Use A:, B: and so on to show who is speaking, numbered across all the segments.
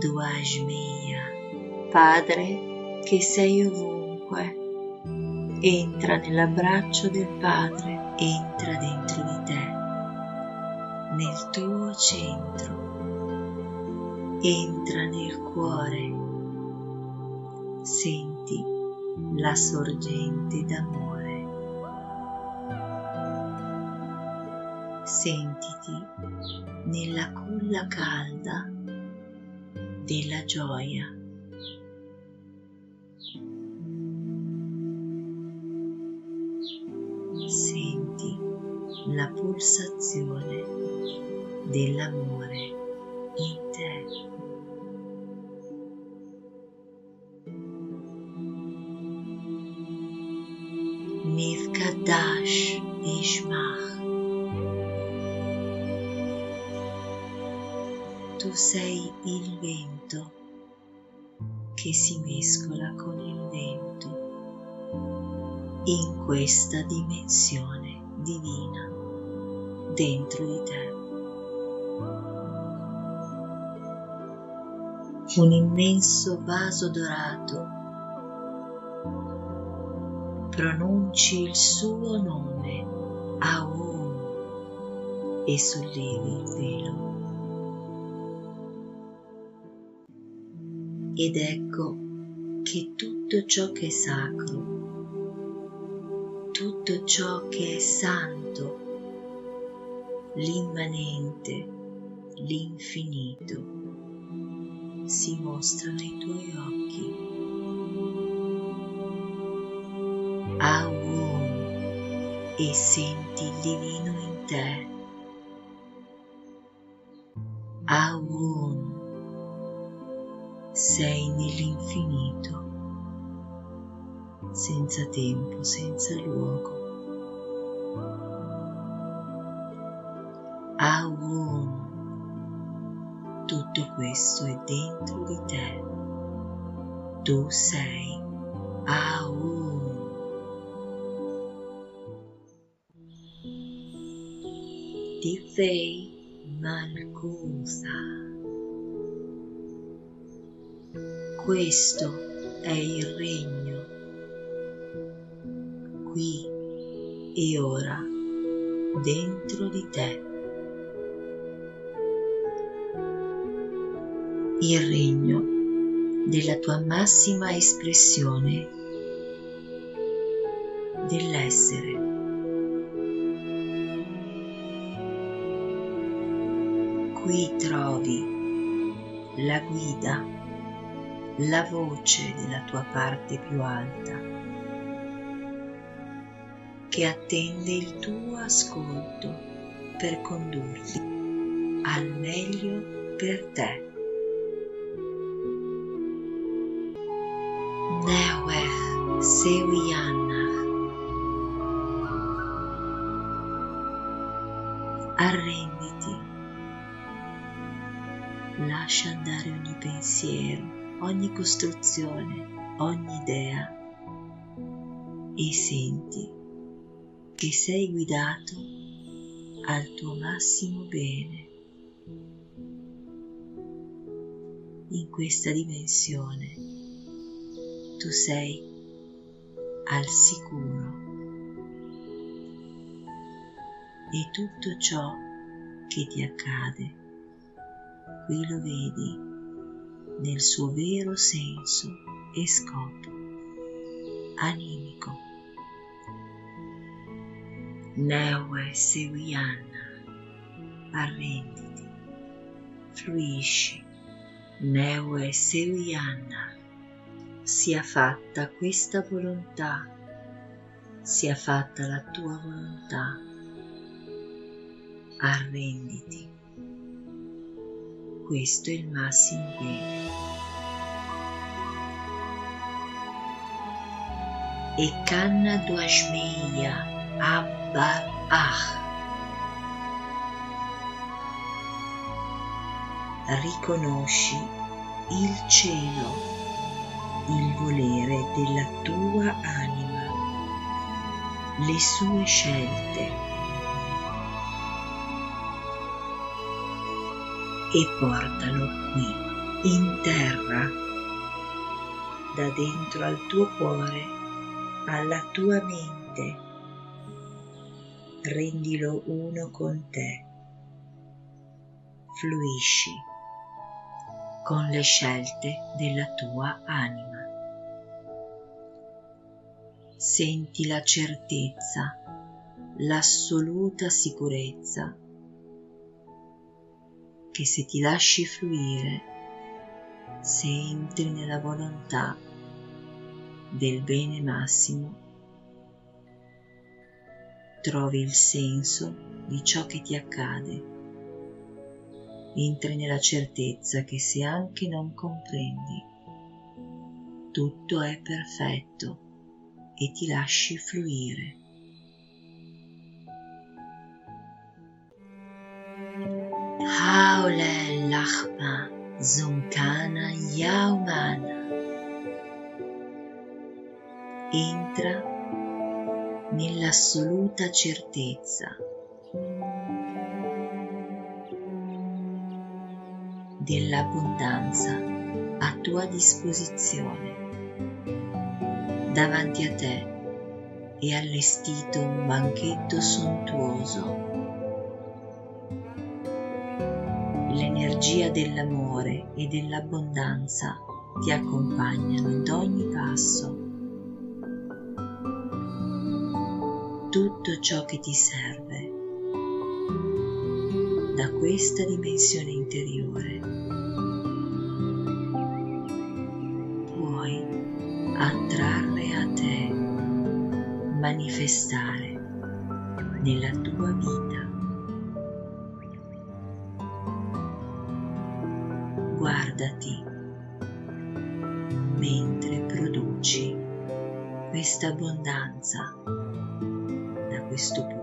A: Duashmiya, Padre che sei ovunque, entra nell'abbraccio del Padre, entra dentro di te, nel tuo centro, entra nel cuore, senti la sorgente d'amore. Sentiti nella culla calda della gioia. Senti la pulsazione dell'amore Tu sei il vento che si mescola con il vento in questa dimensione divina dentro di te. Un immenso vaso dorato pronunci il suo nome Aum e sollevi il velo. Ed ecco che tutto ciò che è sacro, tutto ciò che è santo, l'immanente, l'infinito, si mostra nei tuoi occhi. Aum e senti il divino in te. Aum sei nell'infinito, senza tempo, senza luogo. Aum, tutto questo è dentro di te. Tu sei Aum. Tifei Malkusa. Questo è il regno, qui e ora, dentro di te. Il regno della tua massima espressione dell'essere. Qui trovi la guida la voce della tua parte più alta che attende il tuo ascolto per condurti al meglio per te. Newech Sewiyanach Arrenditi, lascia andare ogni pensiero ogni costruzione, ogni idea e senti che sei guidato al tuo massimo bene in questa dimensione. Tu sei al sicuro e tutto ciò che ti accade qui lo vedi nel suo vero senso e scopo animico. Neue Sewiana, arrenditi, fluisci, Neue Sewiana, sia fatta questa volontà, sia fatta la tua volontà, arrenditi questo il massimo bene. E Kanna Duashmeya Abbar Ah. Riconosci il cielo, il volere della tua anima, le sue scelte e portalo qui. in terra, da dentro al tuo cuore, alla tua mente. Rendilo uno con te. Fluisci con le scelte della tua anima. Senti la certezza, l'assoluta sicurezza che se ti lasci fluire, se entri nella volontà del bene massimo, trovi il senso di ciò che ti accade, entri nella certezza che se anche non comprendi, tutto è perfetto e ti lasci fluire. Haule Lachma Zonkana Yaumana. Entra nell'assoluta certezza dell'abbondanza a tua disposizione. Davanti a te è allestito un banchetto sontuoso l'energia dell'amore e dell'abbondanza ti accompagnano ad ogni passo. Tutto ciò che ti serve da questa dimensione interiore puoi attrarre a te, manifestare nella tua vita. Guardati mentre produci questa abbondanza da questo punto.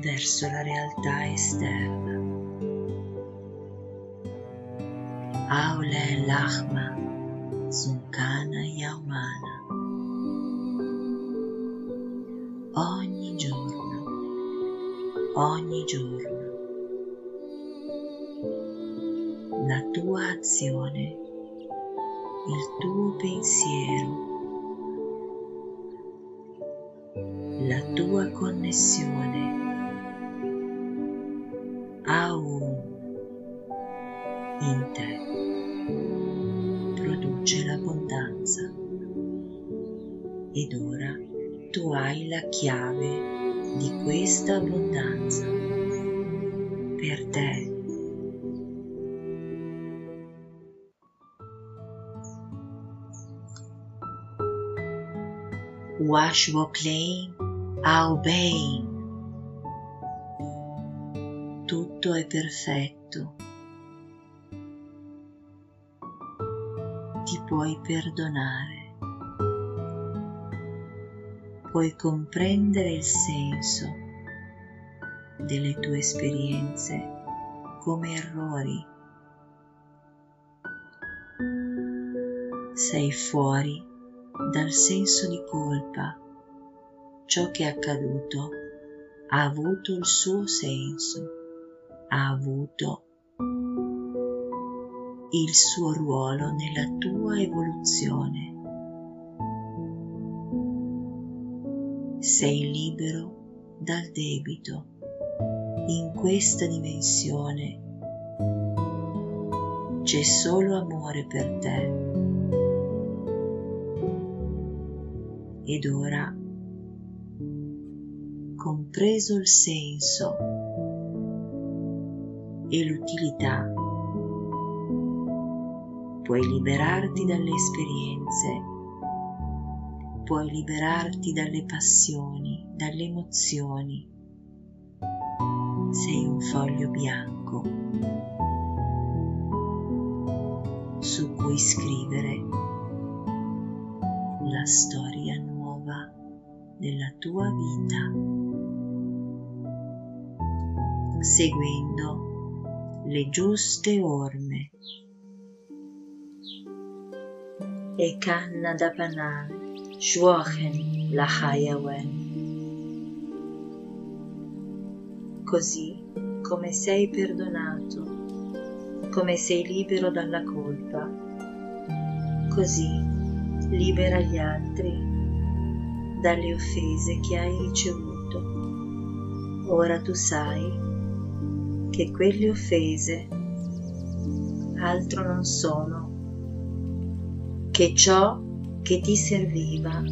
A: verso la realtà esterna. Aule Lachma Zunkana Yaumana. Ogni giorno. La tua azione, il tuo pensiero, la tua connessione a un in te produce l'abbondanza ed ora tu hai la chiave di questa abbondanza per te. Washwoklein Aubein. Tutto è perfetto. Ti puoi perdonare puoi comprendere il senso delle tue esperienze come errori. Sei fuori dal senso di colpa. Ciò che è accaduto ha avuto il suo senso, ha avuto il suo ruolo nella tua evoluzione sei libero dal debito in questa dimensione. C'è solo amore per te. Ed ora, compreso il senso e l'utilità, puoi liberarti dalle esperienze puoi liberarti dalle passioni, dalle emozioni. Sei un foglio bianco su cui scrivere la storia nuova della tua vita, seguendo le giuste orme. E canna da giuochen la Hayawen. Così come sei perdonato, come sei libero dalla colpa, così libera gli altri dalle offese che hai ricevuto. Ora tu sai che quelle offese altro non sono che ciò che che ti serviva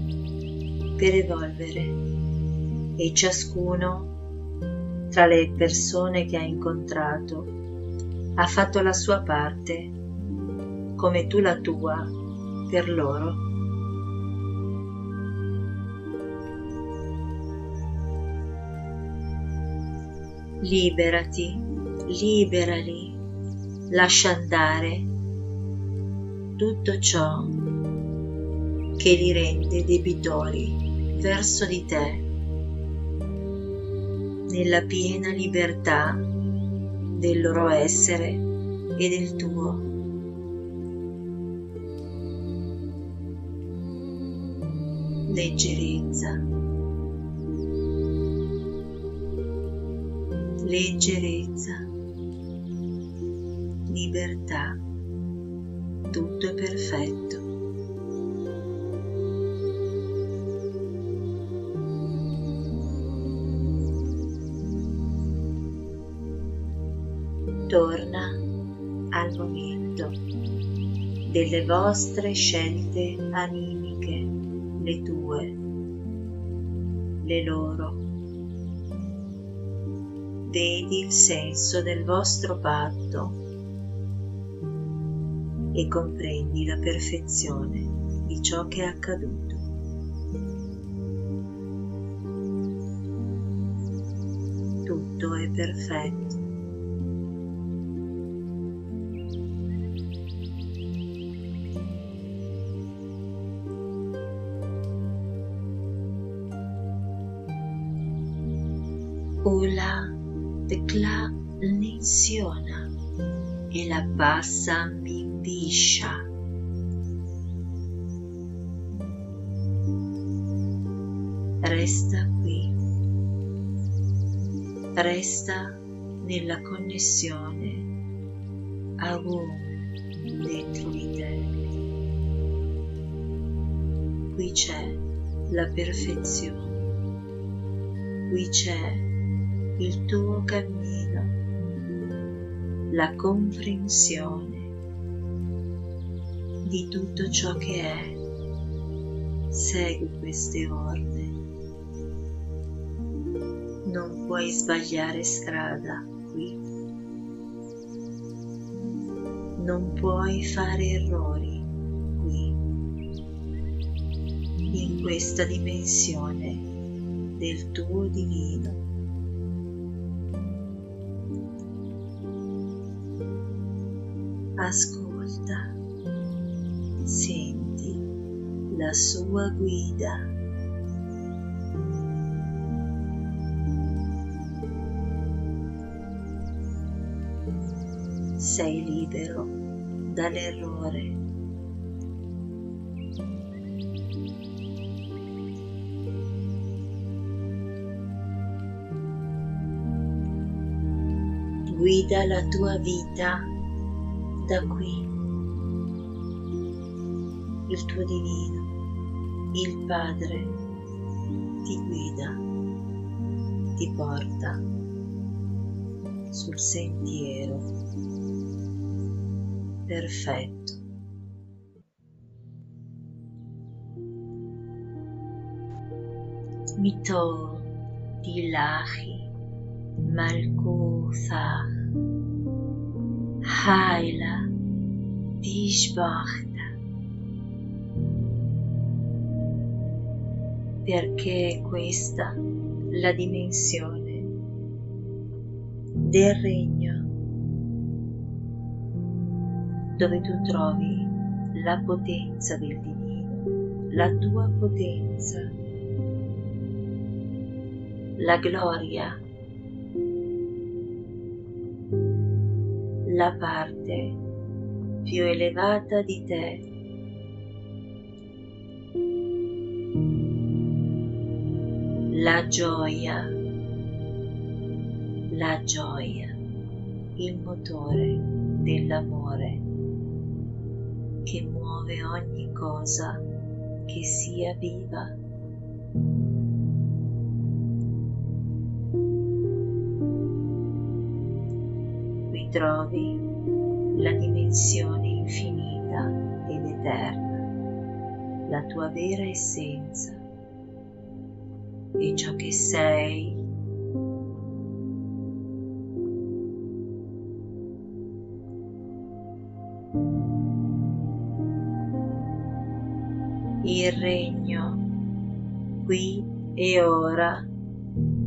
A: per evolvere e ciascuno tra le persone che ha incontrato ha fatto la sua parte come tu la tua per loro. Liberati, liberali, lascia andare tutto ciò che li rende debitori verso di te nella piena libertà del loro essere e del tuo. Leggerezza. Leggerezza. Libertà. Tutto è perfetto. Delle vostre scelte animiche, le tue, le loro. Vedi il senso del vostro patto e comprendi la perfezione di ciò che è accaduto. Tutto è perfetto. Ula tecla leziona e la bassa mbiscia. Resta qui, resta nella connessione a Om dentro di te. Qui c'è la perfezione, qui c'è il tuo cammino, la comprensione di tutto ciò che è. Segui queste orme. Non puoi sbagliare strada qui. Non puoi fare errori qui, in questa dimensione del tuo divino. Ascolta, senti la sua guida. Sei libero dall'errore. Guida la tua vita da qui il tuo divino, il Padre ti guida, ti porta sul sentiero perfetto. Mito Dilahi Malkuthah Haila Vishbachta perché è questa la dimensione del regno dove tu trovi la potenza del divino, la tua potenza, la gloria la parte più elevata di te. La gioia, la gioia, il motore dell'amore che muove ogni cosa che sia viva. Qui trovi la dimensione infinita ed eterna, la tua vera essenza e ciò che sei. Il regno, qui e ora,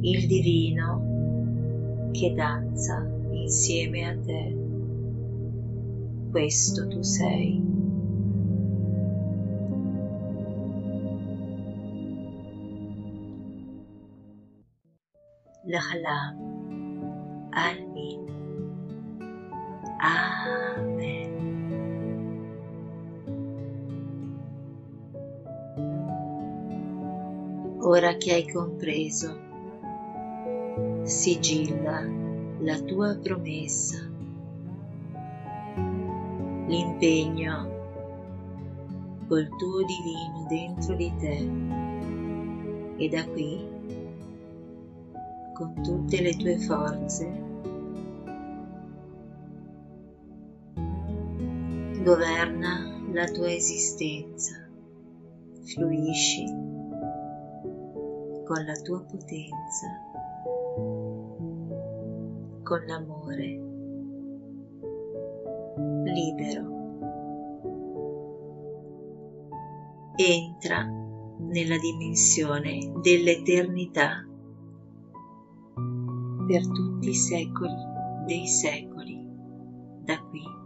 A: il divino che danza insieme a te. Questo tu sei. L'Ahlam Almin Amen ora che hai compreso, sigilla la tua promessa, l'impegno col tuo divino dentro di te. E da qui, con tutte le tue forze, governa la tua esistenza, fluisci con la tua potenza, con l'amore, libero. Entra nella dimensione dell'eternità per tutti i secoli dei secoli, da qui.